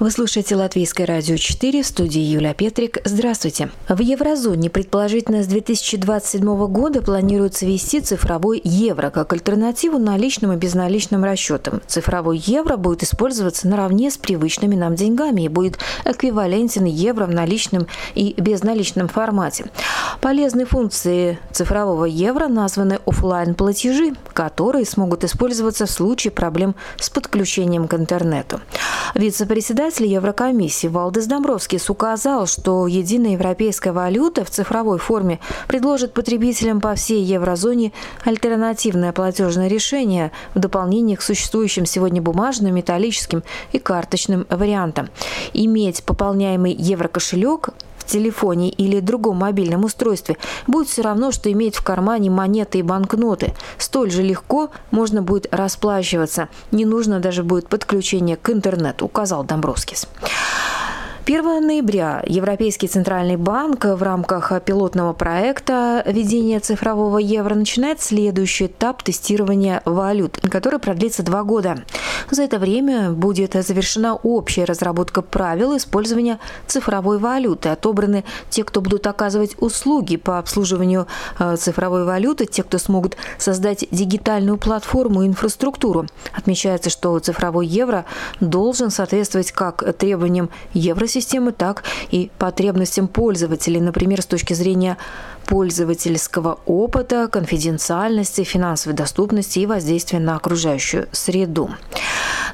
Вы слушаете Латвийское радио 4 в студии Юлия Петрик. Здравствуйте. В еврозоне предположительно с 2027 года планируется ввести цифровой евро как альтернативу наличным и безналичным расчетам. Цифровой евро будет использоваться наравне с привычными нам деньгами и будет эквивалентен евро в наличном и безналичном формате. Полезной функцией цифрового евро названы офлайн платежи которые смогут использоваться в случае проблем с подключением к интернету. Вице-председатель Председатель Еврокомиссии Валдес Домбровскис указал, что единая европейская валюта в цифровой форме предложит потребителям по всей еврозоне альтернативное платежное решение в дополнение к существующим сегодня бумажным, металлическим и карточным вариантам. Иметь пополняемый еврокошелек в телефоне или другом мобильном устройстве будет все равно, что иметь в кармане монеты и банкноты. Столь же легко можно будет расплачиваться. Не нужно даже будет подключение к интернету, указал Домбровскис. 1 ноября Европейский центральный банк в рамках пилотного проекта введения цифрового евро начинает следующий этап тестирования валют, который продлится два года. За это время будет завершена общая разработка правил использования цифровой валюты. Отобраны те, кто будут оказывать услуги по обслуживанию э, цифровой валюты, те, кто смогут создать дигитальную платформу и инфраструктуру. Отмечается, что цифровой евро должен соответствовать как требованиям евросистемы, системы, так и потребностям пользователей, например, с точки зрения пользовательского опыта, конфиденциальности, финансовой доступности и воздействия на окружающую среду.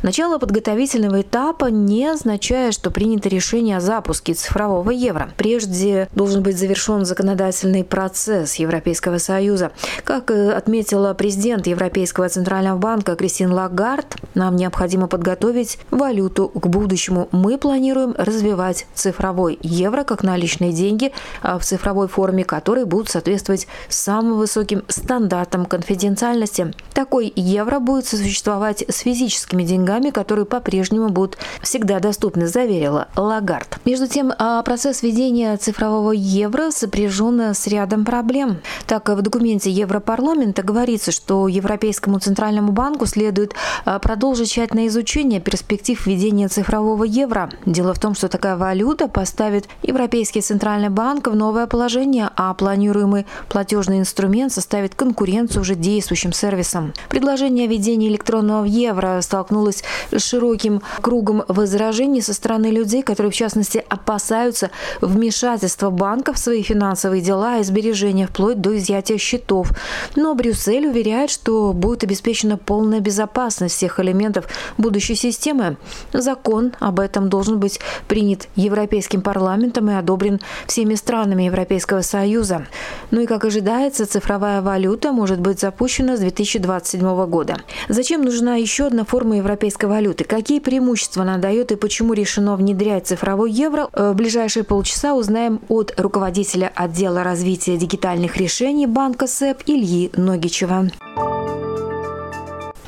Начало подготовительного этапа не означает, что принято решение о запуске цифрового евро. Прежде должен быть завершен законодательный процесс Европейского Союза. Как э, отметила президент Европейского Центрального банка Кристин Лагард, нам необходимо подготовить валюту к будущему. Мы планируем развивать цифровой евро как наличные деньги а в цифровой форме, которые будут соответствовать самым высоким стандартам конфиденциальности. Такой евро будет сосуществовать с физическими деньгами которые по-прежнему будут всегда доступны, заверила Лагард. Между тем, а, процесс введения цифрового евро сопряжен с рядом проблем. Так, в документе Европарламента говорится, что Европейскому Центральному банку следует а, продолжить тщательное изучение перспектив введения цифрового евро. Дело в том, что такая валюта поставит Европейский Центральный банк в новое положение, а планируемый платежный инструмент составит конкуренцию уже действующим сервисам. Предложение о введении электронного евро столкнулось с широким кругом возражений со стороны людей, которые, в частности, опасаются вмешательства банков в свои финансовые дела и сбережения вплоть до изъятия счетов. Но Брюссель уверяет, что будет обеспечена полная безопасность всех элементов будущей системы. Закон об этом должен быть принят Европейским парламентом и одобрен всеми странами Европейского Союза. Ну и, как ожидается, цифровая валюта может быть запущена с 2027 года. Зачем нужна еще одна форма европейской валюты. Какие преимущества она дает и почему решено внедрять цифровой евро? Э, в ближайшие полчаса узнаем от руководителя отдела развития дигитальных решений банка СЭП Ильи Ногичева.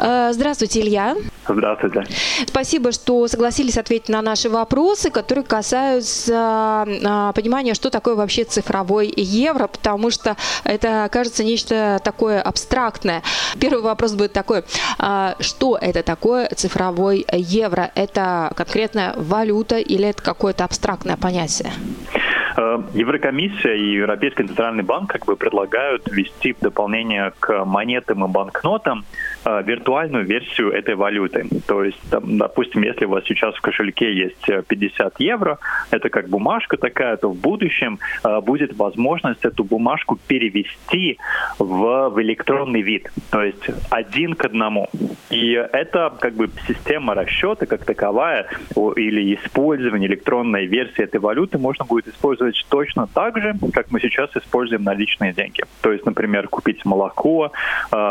Э, здравствуйте, Илья. Здравствуйте. Спасибо, что согласились ответить на наши вопросы, которые касаются э, понимания, что такое вообще цифровой евро, потому что это кажется нечто такое абстрактное. Первый вопрос будет такой, э, что это такое цифровой евро? Это конкретная валюта или это какое-то абстрактное понятие? Еврокомиссия и Европейский центральный банк как бы предлагают ввести в дополнение к монетам и банкнотам виртуальную версию этой валюты. То есть, там, допустим, если у вас сейчас в кошельке есть 50 э, евро, это как бумажка такая, то в будущем э, будет возможность эту бумажку перевести в, в электронный вид, то есть один к одному. И это как бы система расчета как таковая или использование электронной версии этой валюты можно будет использовать точно так же, как мы сейчас используем наличные деньги. То есть, например, купить молоко,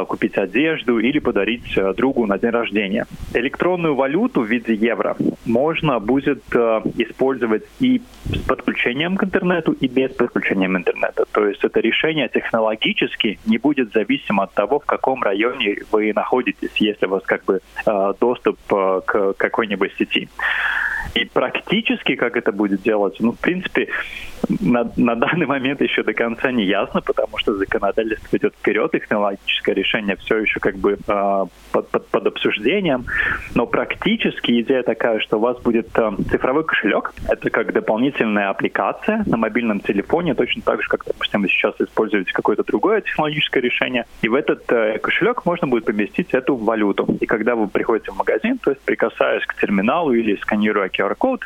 купить одежду или подарить э, другу на день рождения. Электронную валюту в виде евро можно будет э, использовать и с подключением к интернету, и без подключения к интернету. То есть это решение технологически не будет зависимо от того, в каком районе вы находитесь, если у вас как бы э, доступ к какой-нибудь сети. И практически, как это будет делаться, ну, в принципе, на, на данный момент еще до конца не ясно, потому что законодательство идет вперед, технологическое решение все еще как бы э, под, под, под обсуждением, но практически идея такая, что у вас будет э, цифровой кошелек, это как дополнительная аппликация на мобильном телефоне, точно так же, как, допустим, вы сейчас используете какое-то другое технологическое решение, и в этот э, кошелек можно будет поместить эту валюту. И когда вы приходите в магазин, то есть прикасаясь к терминалу или сканируя QR-код,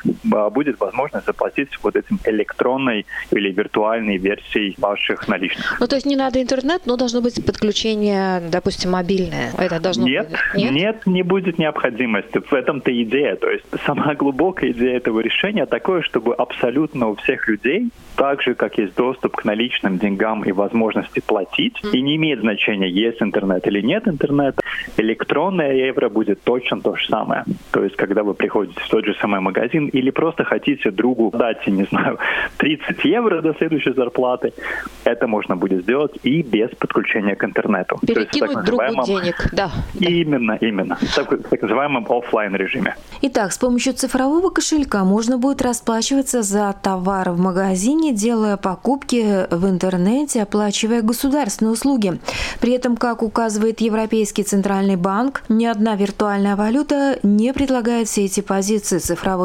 будет возможность заплатить вот этим электронной или виртуальной версией ваших наличных. Ну, то есть не надо интернет, но должно быть подключение, допустим, мобильное. Это должно нет, быть... нет, нет, не будет необходимости. В этом-то идея. То есть самая глубокая идея этого решения такое, чтобы абсолютно у всех людей, так же, как есть доступ к наличным деньгам и возможности платить, mm. и не имеет значения, есть интернет или нет интернета, электронная евро будет точно то же самое. То есть, когда вы приходите в тот же самый магазин или просто хотите другу дать, не знаю, 30 евро до следующей зарплаты, это можно будет сделать и без подключения к интернету. Перекинуть есть, другу денег, да. Именно, именно. В так, так называемом офлайн режиме. Итак, с помощью цифрового кошелька можно будет расплачиваться за товар в магазине, делая покупки в интернете, оплачивая государственные услуги. При этом, как указывает Европейский центральный банк, ни одна виртуальная валюта не предлагает все эти позиции.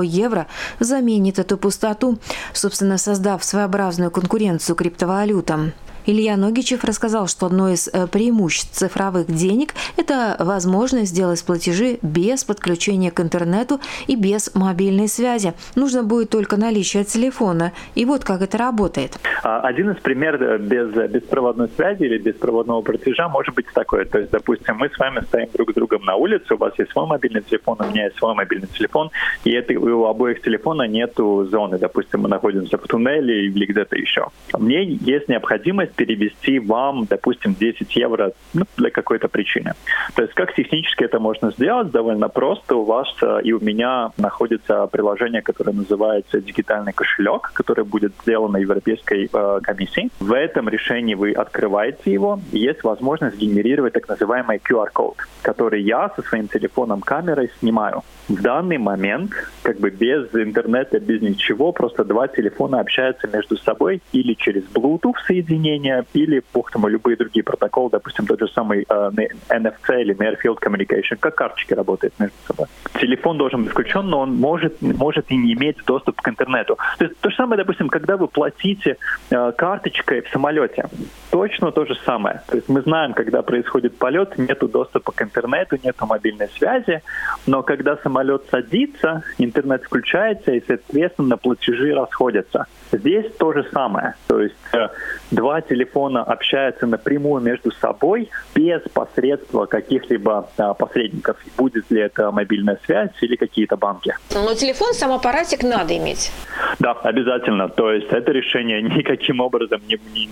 Евро заменит эту пустоту, собственно, создав своеобразную конкуренцию криптовалютам. Илья Ногичев рассказал, что одно из э, преимуществ цифровых денег – это возможность сделать платежи без подключения к интернету и без мобильной связи. Нужно будет только наличие телефона. И вот как это работает. А, один из примеров э, без беспроводной связи или беспроводного платежа может быть такой. То есть, допустим, мы с вами стоим друг с другом на улице, у вас есть свой мобильный телефон, у меня есть свой мобильный телефон, и это, у обоих телефона нету зоны. Допустим, мы находимся в туннеле или где-то еще. Мне есть необходимость перевести вам, допустим, 10 евро ну, для какой-то причины. То есть как технически это можно сделать? Довольно просто. У вас э, и у меня находится приложение, которое называется «Дигитальный кошелек», которое будет сделано Европейской э, комиссией. В этом решении вы открываете его, и есть возможность генерировать так называемый QR-код, который я со своим телефоном камерой снимаю. В данный момент, как бы без интернета, без ничего, просто два телефона общаются между собой или через Bluetooth соединение, соединения или, бог тому, любые другие протоколы, допустим, тот же самый э, NFC или Near Field Communication, как карточки работают между собой. Телефон должен быть включен, но он может, может и не иметь доступ к интернету. То есть то же самое, допустим, когда вы платите э, карточкой в самолете, точно то же самое. То есть мы знаем, когда происходит полет, нету доступа к интернету, нету мобильной связи, но когда самолет садится, интернет включается, и, соответственно, платежи расходятся. Здесь то же самое. То есть э, два телефона общаются напрямую между собой без посредства каких-либо э, посредников. Будет ли это мобильная связь или какие-то банки. Но телефон, сам аппаратик надо иметь. Да, обязательно. То есть это решение никаким образом не, не,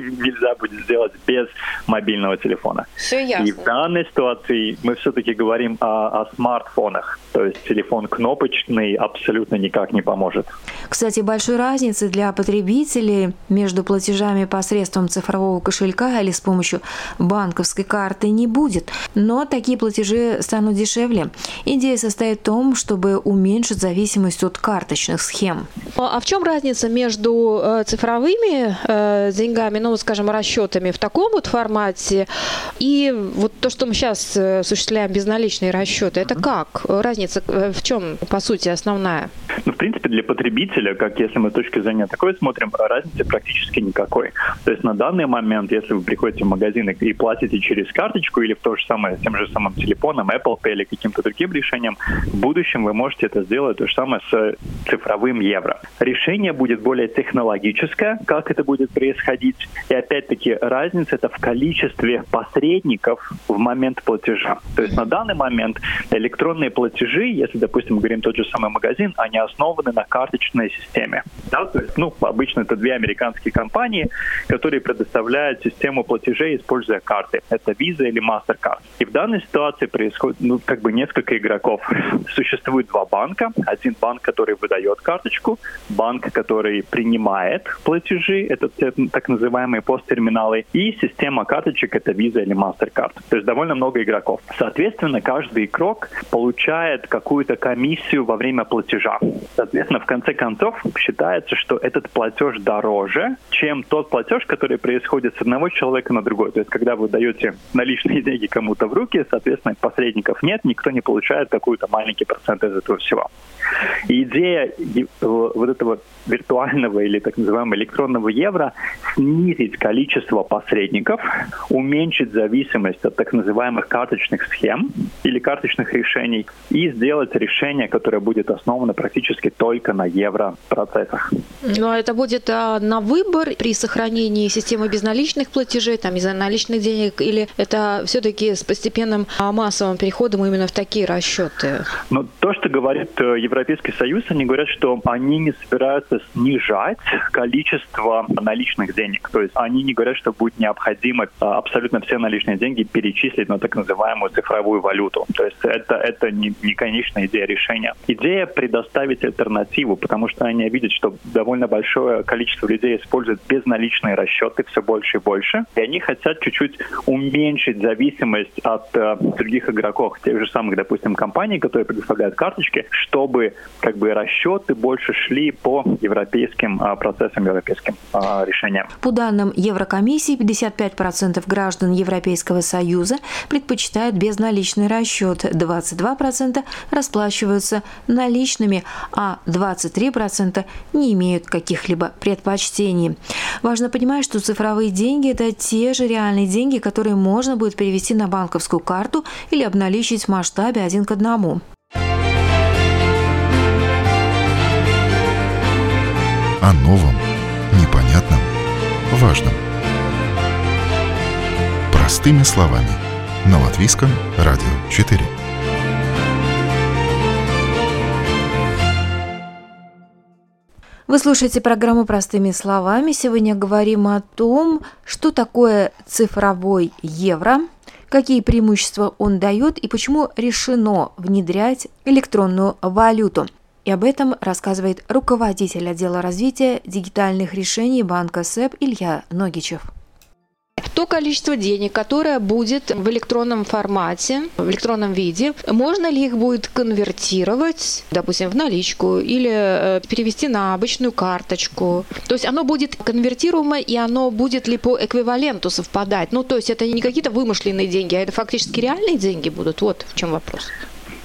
нельзя будет сделать без мобильного телефона. Все ясно. И в данной ситуации мы все-таки говорим о, о смартфонах. То есть телефон кнопочный абсолютно никак не поможет. Кстати, большой разницы для потребителей между платежами посредством цифрового кошелька или с помощью банковской карты не будет. Но такие платежи станут дешевле. Идея состоит в том, чтобы уменьшить зависимость от карточных схем. А в чем разница между э, цифровыми э, деньгами, ну, скажем, расчетами в таком вот формате и вот то, что мы сейчас э, осуществляем безналичные расчеты, это как? Разница в чем, по сути, основная? Ну, в принципе, для потребителя, как если мы с точки зрения такой смотрим, разницы практически никакой. То есть на данный момент, если вы приходите в магазин и платите через карточку или в то же самое, тем же самым телефоном, Apple Pay или каким-то другим решением, в будущем вы можете это сделать то же самое с цифровым евро. Решение будет более технологическое, как это будет происходить. И опять-таки разница это в количестве посредников в момент платежа. То есть на данный момент электронные платежи, если, допустим, мы говорим тот же самый магазин, они основаны на карточной системе. Да, то есть, ну, обычно это две американские компании, которые предоставляют систему платежей, используя карты. Это Visa или MasterCard. И в данной ситуации происходит, ну, как бы несколько игроков. Существует два банка. Один банк, который выдает карточку, банк, который принимает платежи, это так называемые посттерминалы, и система карточек, это Visa или MasterCard. То есть довольно много игроков. Соответственно, каждый игрок получает какую-то комиссию во время платежа. Соответственно, в конце концов считается, что этот платеж дороже, чем тот платеж, который происходит с одного человека на другой. То есть, когда вы даете наличные деньги кому-то в руки, соответственно, посредников нет, никто не получает какой-то маленький процент из этого всего. И идея вот этого виртуального или так называемого электронного евро снизить количество посредников, уменьшить зависимость от так называемых карточных схем или карточных решений и сделать решение, которое будет основано практически только на евро-процессах. Ну, а это будет а, на выбор при сохранении системы безналичных платежей, там, из-за наличных денег, или это все-таки с постепенным а, массовым переходом именно в такие расчеты? Ну, то, что говорит э, Европейский Союз, они говорят, что они не собираются снижать количество наличных денег. То есть они не говорят, что будет необходимо а, абсолютно все наличные деньги перечислить на так называемую цифровую валюту. То есть это, это не, не конечная идея решения. Идея предоставить альтернативу, потому что они видят, что довольно большое количество людей используют безналичные расчеты все больше и больше. И они хотят чуть-чуть уменьшить зависимость от э, других игроков, тех же самых, допустим, компаний, которые предоставляют карточки, чтобы как бы расчеты больше шли по европейским а, процессам, европейским а, решениям. По данным Еврокомиссии, 55% граждан Европейского Союза предпочитают безналичный расчет, 22% расплачиваются наличными, а 23% не имеют каких-либо предпочтений. Важно понимать, что цифровые деньги – это те же реальные деньги, которые можно будет перевести на банковскую карту или обналичить в масштабе один к одному. О новом, непонятном, важном. Простыми словами. На Латвийском радио 4. Вы слушаете программу «Простыми словами». Сегодня говорим о том, что такое цифровой евро, какие преимущества он дает и почему решено внедрять электронную валюту. И об этом рассказывает руководитель отдела развития дигитальных решений банка СЭП Илья Ногичев то количество денег, которое будет в электронном формате, в электронном виде, можно ли их будет конвертировать, допустим, в наличку или э, перевести на обычную карточку. То есть оно будет конвертируемо и оно будет ли по эквиваленту совпадать. Ну, то есть это не какие-то вымышленные деньги, а это фактически реальные деньги будут. Вот в чем вопрос.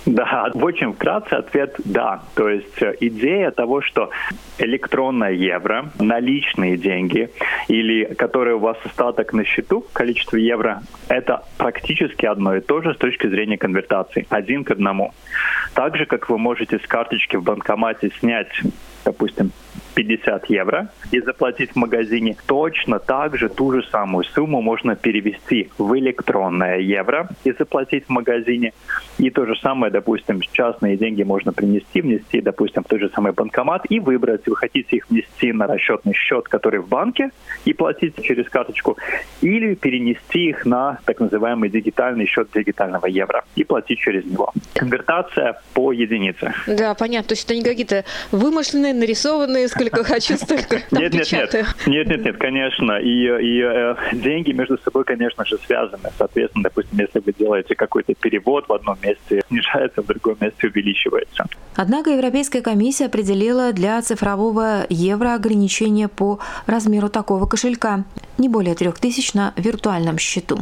Да, очень вкратце ответ «да». То есть э, идея того, что электронное евро, наличные деньги или которые у вас остаток на счету, количество евро, это практически одно и то же с точки зрения конвертации, один к одному. Так же, как вы можете с карточки в банкомате снять, допустим, 50 евро и заплатить в магазине, точно так же ту же самую сумму можно перевести в электронное евро и заплатить в магазине. И то же самое, допустим, частные деньги можно принести, внести, допустим, в тот же самый банкомат и выбрать, вы хотите их внести на расчетный счет, который в банке, и платить через карточку, или перенести их на так называемый дигитальный счет дигитального евро и платить через него. Конвертация по единице. Да, понятно. То есть это не какие-то вымышленные, нарисованные сколько хочу, столько нет, нет, нет, нет, нет, нет, конечно. И, и э, деньги между собой, конечно же, связаны. Соответственно, допустим, если вы делаете какой-то перевод в одном месте, снижается, в другом месте увеличивается. Однако Европейская комиссия определила для цифрового евро ограничение по размеру такого кошелька не более трех тысяч на виртуальном счету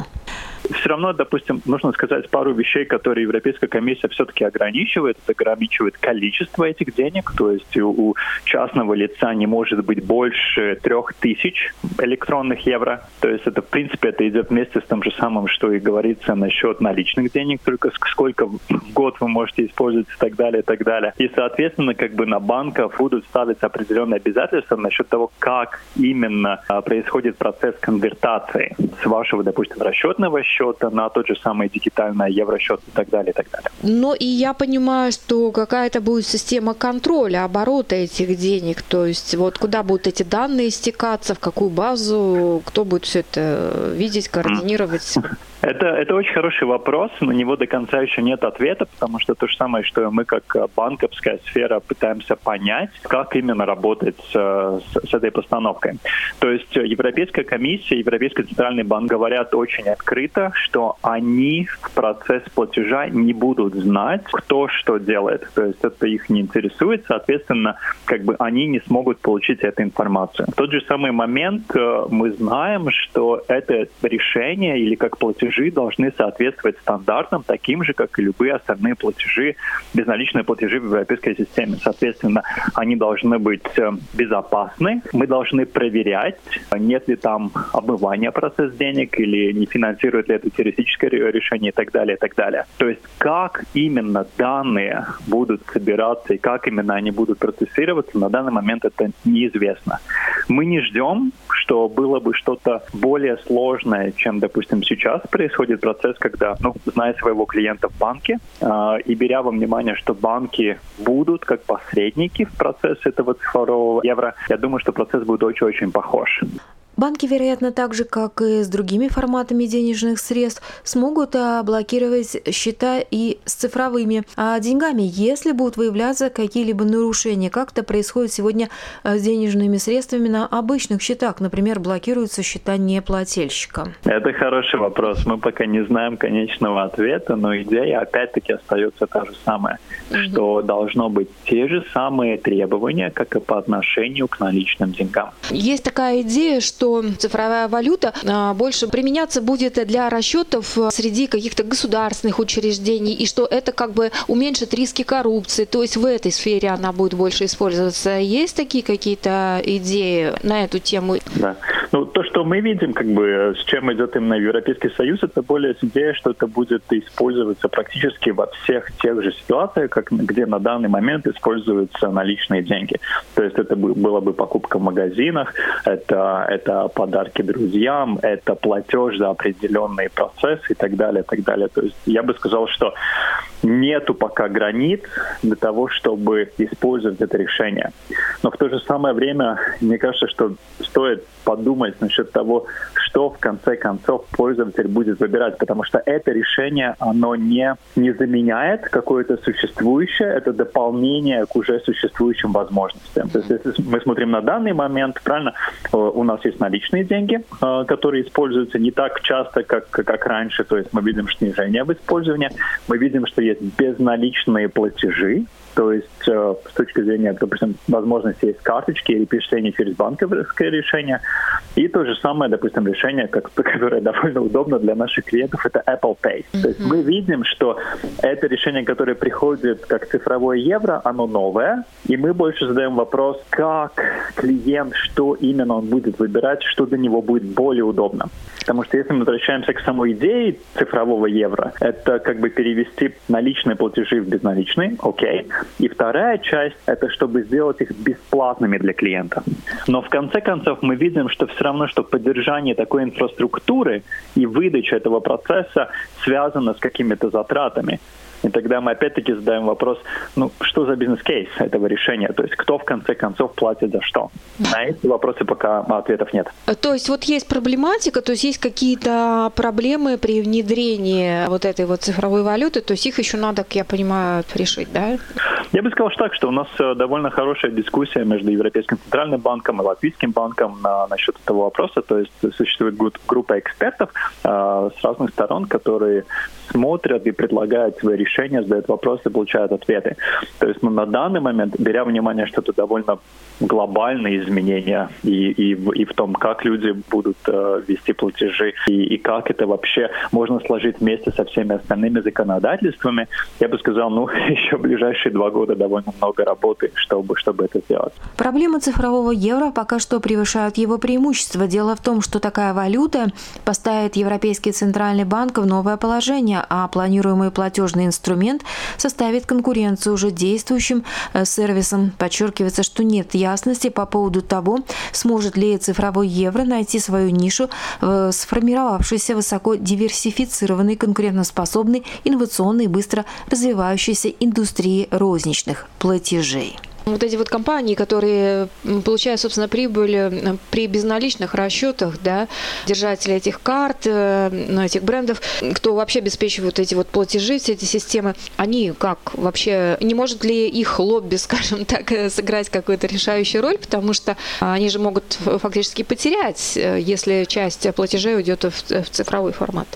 все равно, допустим, нужно сказать пару вещей, которые Европейская комиссия все-таки ограничивает. Это ограничивает количество этих денег, то есть у частного лица не может быть больше трех тысяч электронных евро. То есть это, в принципе, это идет вместе с тем же самым, что и говорится насчет наличных денег, только сколько в год вы можете использовать и так далее, и так далее. И, соответственно, как бы на банках будут ставиться определенные обязательства насчет того, как именно а, происходит процесс конвертации с вашего, допустим, расчетного счета на тот же самый дигитальный евросчет и так далее, и так далее. Но и я понимаю, что какая-то будет система контроля оборота этих денег, то есть вот куда будут эти данные стекаться, в какую базу, кто будет все это видеть, координировать? Это, это очень хороший вопрос, на него до конца еще нет ответа, потому что то же самое, что мы как банковская сфера пытаемся понять, как именно работать с, с, с этой постановкой. То есть Европейская комиссия, Европейский центральный банк говорят очень открыто, что они в процесс платежа не будут знать, кто что делает. То есть это их не интересует, соответственно, как бы они не смогут получить эту информацию. В тот же самый момент э, мы знаем, что это решение или как платеж платежи должны соответствовать стандартам, таким же, как и любые остальные платежи, безналичные платежи в европейской системе. Соответственно, они должны быть э, безопасны. Мы должны проверять, нет ли там обмывания процесс денег или не финансирует ли это террористическое решение и так далее, и так далее. То есть как именно данные будут собираться и как именно они будут процессироваться, на данный момент это неизвестно. Мы не ждем, что было бы что-то более сложное, чем, допустим, сейчас происходит процесс, когда, ну, зная своего клиента в банке э, и беря во внимание, что банки будут как посредники в процессе этого цифрового евро, я думаю, что процесс будет очень-очень похож. Банки, вероятно, так же, как и с другими форматами денежных средств, смогут блокировать счета и с цифровыми а деньгами, если будут выявляться какие-либо нарушения. Как это происходит сегодня а, с денежными средствами на обычных счетах? Например, блокируются счета неплательщика. Это хороший вопрос. Мы пока не знаем конечного ответа, но идея опять-таки остается та же самая, угу. что должно быть те же самые требования, как и по отношению к наличным деньгам. Есть такая идея, что что цифровая валюта а, больше применяться будет для расчетов а, среди каких-то государственных учреждений, и что это как бы уменьшит риски коррупции, то есть в этой сфере она будет больше использоваться. Есть такие какие-то идеи на эту тему? Да. Ну, то, что мы видим, как бы, с чем идет именно Европейский Союз, это более идея, что это будет использоваться практически во всех тех же ситуациях, как, где на данный момент используются наличные деньги. То есть это было бы покупка в магазинах, это это подарки друзьям, это платеж за определенные процессы и так далее, и так далее. То есть я бы сказал, что нету пока границ для того, чтобы использовать это решение. Но в то же самое время, мне кажется, что стоит подумать насчет того, что в конце концов пользователь будет выбирать, потому что это решение, оно не, не заменяет какое-то существующее, это дополнение к уже существующим возможностям. То есть если мы смотрим на данный момент, правильно, у нас есть наличные деньги, э, которые используются не так часто, как, как раньше, то есть мы видим снижение в использовании, мы видим, что есть безналичные платежи, то есть э, с точки зрения, допустим, возможности есть карточки или перечисления через банковское решение. И то же самое, допустим, решение, как, которое довольно удобно для наших клиентов, это Apple Pay. Mm-hmm. То есть мы видим, что это решение, которое приходит как цифровое евро, оно новое, и мы больше задаем вопрос, как клиент, что именно он будет выбирать, что для него будет более удобно. Потому что если мы возвращаемся к самой идее цифрового евро, это как бы перевести наличные платежи в безналичные, окей. И вторая часть — это чтобы сделать их бесплатными для клиента. Но в конце концов мы видим, что все равно, что поддержание такой инфраструктуры и выдача этого процесса связано с какими-то затратами. И тогда мы опять-таки задаем вопрос, ну, что за бизнес-кейс этого решения? То есть кто в конце концов платит за что? На эти вопросы пока ответов нет. То есть вот есть проблематика, то есть есть какие-то проблемы при внедрении вот этой вот цифровой валюты, то есть их еще надо, как я понимаю, решить, да? Я бы сказал так, что у нас э, довольно хорошая дискуссия между Европейским центральным банком и Латвийским банком на, насчет этого вопроса. То есть существует группа экспертов э, с разных сторон, которые смотрят и предлагают свои решения, задают вопросы, получают ответы. То есть ну, на данный момент, беря внимание, что это довольно глобальные изменения и, и, и в том, как люди будут э, вести платежи и, и как это вообще можно сложить вместе со всеми остальными законодательствами, я бы сказал, ну, еще ближайшие два года года довольно много работы, чтобы, чтобы это сделать. Проблемы цифрового евро пока что превышают его преимущества. Дело в том, что такая валюта поставит Европейский Центральный банк в новое положение, а планируемый платежный инструмент составит конкуренцию уже действующим э, сервисам. Подчеркивается, что нет ясности по поводу того, сможет ли цифровой евро найти свою нишу в сформировавшейся высоко диверсифицированной, конкурентоспособной, инновационной и быстро развивающейся индустрии розничных платежей. Вот эти вот компании, которые получают, собственно, прибыль э, при безналичных расчетах, да, держатели этих карт, э, ну, этих брендов, кто вообще обеспечивает эти вот платежи, все эти системы, они как вообще, не может ли их лобби, скажем так, э, сыграть какую-то решающую роль, потому что они же могут фактически потерять, если часть платежей уйдет в, в цифровой формат?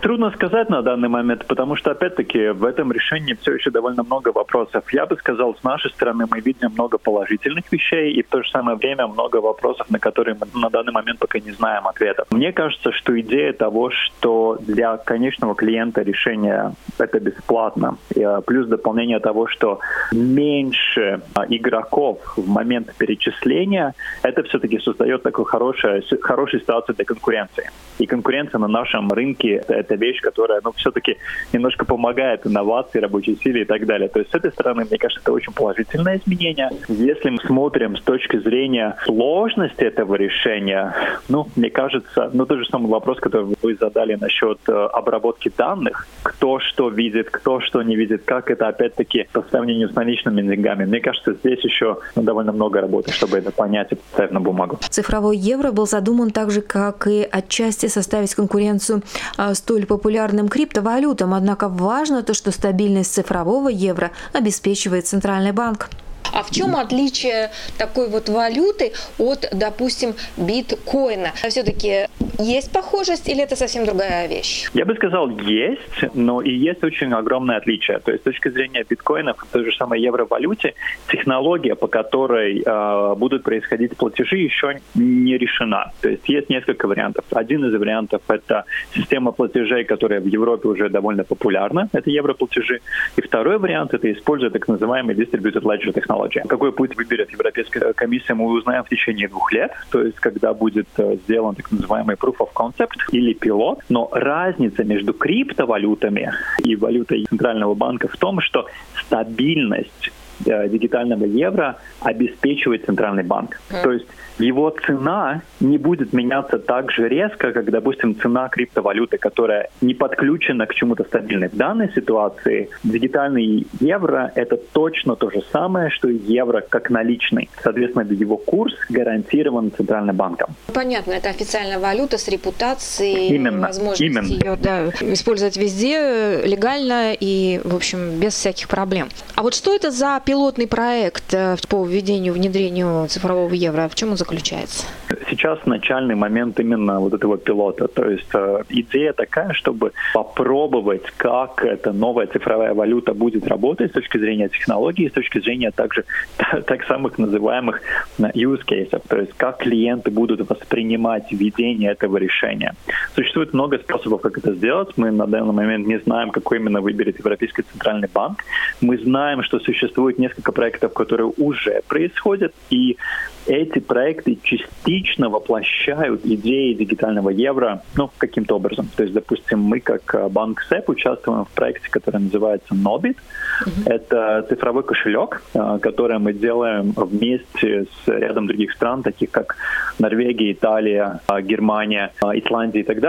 Трудно сказать на данный момент, потому что, опять-таки, в этом решении все еще довольно много вопросов. Я бы сказал, с нашей стороны мы видим много положительных вещей и в то же самое время много вопросов, на которые мы на данный момент пока не знаем ответов. Мне кажется, что идея того, что для конечного клиента решение это бесплатно, а, плюс дополнение того, что меньше а, игроков в момент перечисления, это все-таки создает такую хорошую, хорошую ситуацию для конкуренции. И конкуренция на нашем рынке — это вещь, которая ну, все-таки немножко помогает инновации, рабочей силе и так далее. То есть с этой стороны, мне кажется, это очень положительное изменение изменения. Если мы смотрим с точки зрения сложности этого решения, ну, мне кажется, ну, тот же самый вопрос, который вы задали насчет э, обработки данных, кто что видит, кто что не видит, как это, опять-таки, по сравнению с наличными деньгами. Мне кажется, здесь еще ну, довольно много работы, чтобы это понять и поставить на бумагу. Цифровой евро был задуман так же, как и отчасти составить конкуренцию э, столь популярным криптовалютам. Однако важно то, что стабильность цифрового евро обеспечивает Центральный банк. А в чем отличие такой вот валюты от, допустим, биткоина? Все-таки есть похожесть или это совсем другая вещь? Я бы сказал, есть, но и есть очень огромное отличие. То есть с точки зрения биткоина, в той же самой евровалюте, технология, по которой э, будут происходить платежи, еще не решена. То есть есть несколько вариантов. Один из вариантов — это система платежей, которая в Европе уже довольно популярна, это европлатежи. И второй вариант — это использовать так называемый distributed ledger technology. Какой путь выберет Европейская комиссия, мы узнаем в течение двух лет, то есть когда будет э, сделан так называемый proof of concept или пилот. Но разница между криптовалютами и валютой Центрального банка в том, что стабильность э, дигитального евро обеспечивает Центральный банк. Mm. То есть его цена не будет меняться так же резко, как, допустим, цена криптовалюты, которая не подключена к чему-то стабильной. В данной ситуации дигитальный евро — это точно то же самое, что и евро как наличный. Соответственно, его курс гарантирован Центральным банком. Понятно, это официальная валюта с репутацией, именно, возможность именно. ее да, использовать везде легально и, в общем, без всяких проблем. А вот что это за пилотный проект э, по введению, внедрению цифрового евро? В чем он заключается? Сейчас начальный момент именно вот этого пилота. То есть э, идея такая, чтобы попробовать, как эта новая цифровая валюта будет работать с точки зрения технологии, с точки зрения также так самых называемых э, use cases, то есть как клиенты будут воспринимать введение этого решения. Существует много способов, как это сделать. Мы на данный момент не знаем, какой именно выберет Европейский центральный банк. Мы знаем, что существует несколько проектов, которые уже происходят, и эти проекты частично воплощают идеи дигитального евро ну, каким-то образом. То есть, допустим, мы как э, банк СЭП участвуем в проекте, который называется Nobit. Mm-hmm. Это цифровой кошелек, э, который мы делаем вместе с рядом других стран, таких как Норвегия, Италия, э, Германия, Исландия и так далее.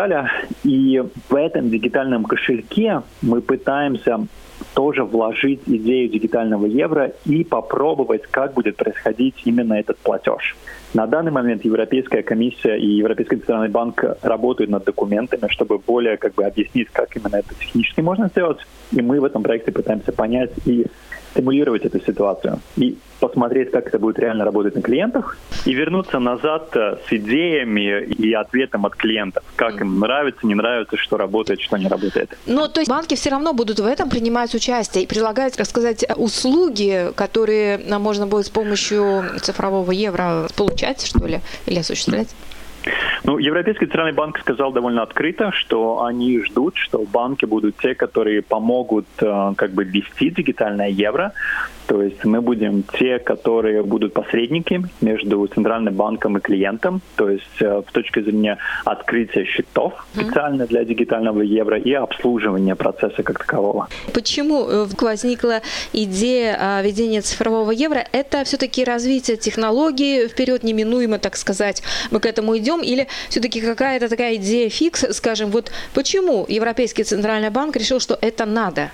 И в этом дигитальном кошельке мы пытаемся тоже вложить идею дигитального евро и попробовать, как будет происходить именно этот платеж. На данный момент Европейская комиссия и Европейский центральный банк работают над документами, чтобы более как бы объяснить, как именно это технически можно сделать. И мы в этом проекте пытаемся понять и стимулировать эту ситуацию и посмотреть, как это будет реально работать на клиентах, и вернуться назад э, с идеями и ответом от клиентов, как им нравится, не нравится, что работает, что не работает. Ну, то есть банки все равно будут в этом принимать участие и предлагать, так сказать, услуги, которые можно будет с помощью цифрового евро получать, что ли, или осуществлять? Ну, Европейский центральный банк сказал довольно открыто, что они ждут, что банки будут те, которые помогут э, как бы ввести дигитальное евро. То есть мы будем те, которые будут посредниками между Центральным банком и клиентом, то есть э, с точки зрения открытия счетов специально для дигитального евро и обслуживания процесса как такового. Почему э, возникла идея введения цифрового евро? Это все-таки развитие технологий вперед неминуемо, так сказать, мы к этому идем? Или все-таки какая-то такая идея фикс, скажем, вот почему Европейский Центральный банк решил, что это надо?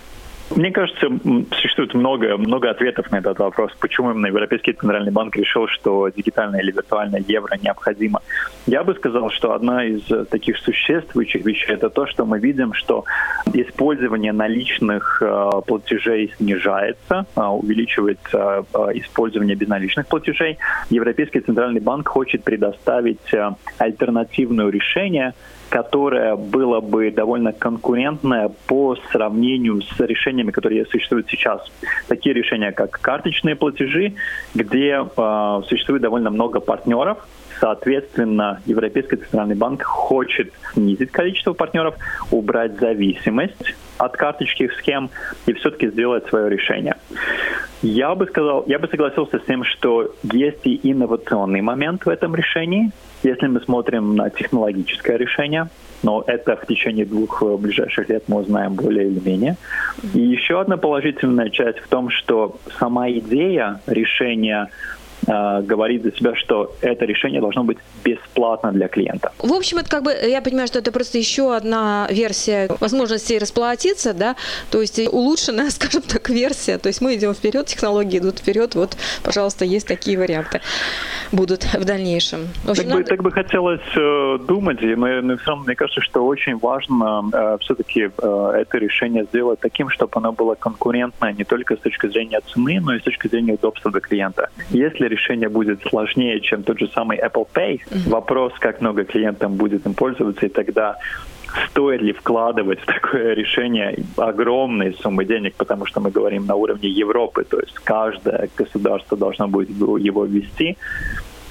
Мне кажется, существует много, много ответов на этот вопрос, почему именно Европейский Центральный банк решил, что дигитальное или виртуальное евро необходимо. Я бы сказал, что одна из таких существующих вещей это то, что мы видим, что использование наличных э, платежей снижается, э, увеличивается э, использование безналичных платежей. Европейский Центральный банк хочет предоставить э, альтернативное решение, которое было бы довольно конкурентное по сравнению с решениями, которые существуют сейчас. Такие решения, как карточные платежи, где э, существует довольно много партнеров, Соответственно, Европейский центральный банк хочет снизить количество партнеров, убрать зависимость от карточных схем и все-таки сделать свое решение. Я бы сказал, я бы согласился с тем, что есть и инновационный момент в этом решении, если мы смотрим на технологическое решение, но это в течение двух э, ближайших лет мы узнаем более или менее. И еще одна положительная часть в том, что сама идея решения э, говорит за себя, что это решение должно быть бесплатно для клиента. В общем, это как бы, я понимаю, что это просто еще одна версия возможности расплатиться, да, то есть улучшенная, скажем так, версия. То есть мы идем вперед, технологии идут вперед, вот, пожалуйста, есть такие варианты будут в дальнейшем. В общем, так, надо... бы, так бы хотелось э, думать, но, но все равно мне кажется, что очень важно э, все-таки э, это решение сделать таким, чтобы оно было конкурентное не только с точки зрения цены, но и с точки зрения удобства для клиента. Если решение будет сложнее, чем тот же самый Apple Pay, mm-hmm. вопрос, как много клиентам будет им пользоваться, и тогда стоит ли вкладывать в такое решение огромные суммы денег, потому что мы говорим на уровне Европы, то есть каждое государство должно будет его ввести.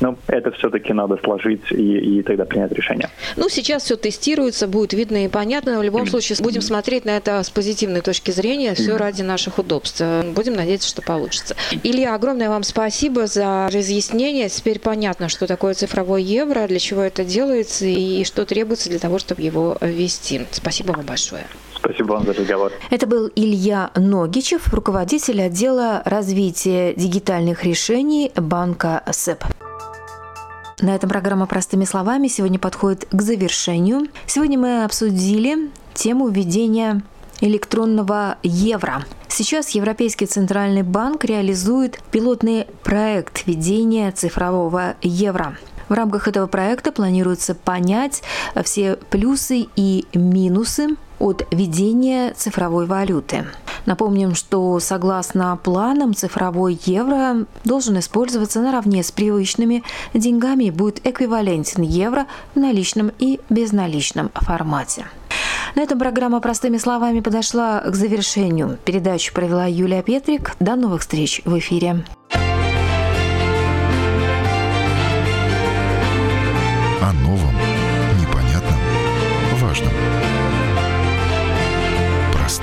Но это все-таки надо сложить и, и тогда принять решение. Ну, сейчас все тестируется, будет видно и понятно. В любом случае, будем смотреть на это с позитивной точки зрения, все ради наших удобств. Будем надеяться, что получится. Илья, огромное вам спасибо за разъяснение. Теперь понятно, что такое цифровой евро, для чего это делается и что требуется для того, чтобы его ввести. Спасибо вам большое. Спасибо вам за разговор. Это был Илья Ногичев, руководитель отдела развития дигитальных решений банка СЭП. На этом программа «Простыми словами» сегодня подходит к завершению. Сегодня мы обсудили тему введения электронного евро. Сейчас Европейский центральный банк реализует пилотный проект введения цифрового евро. В рамках этого проекта планируется понять все плюсы и минусы от введения цифровой валюты. Напомним, что согласно планам цифровой евро должен использоваться наравне с привычными деньгами и будет эквивалентен евро в наличном и безналичном формате. На этом программа «Простыми словами» подошла к завершению. Передачу провела Юлия Петрик. До новых встреч в эфире.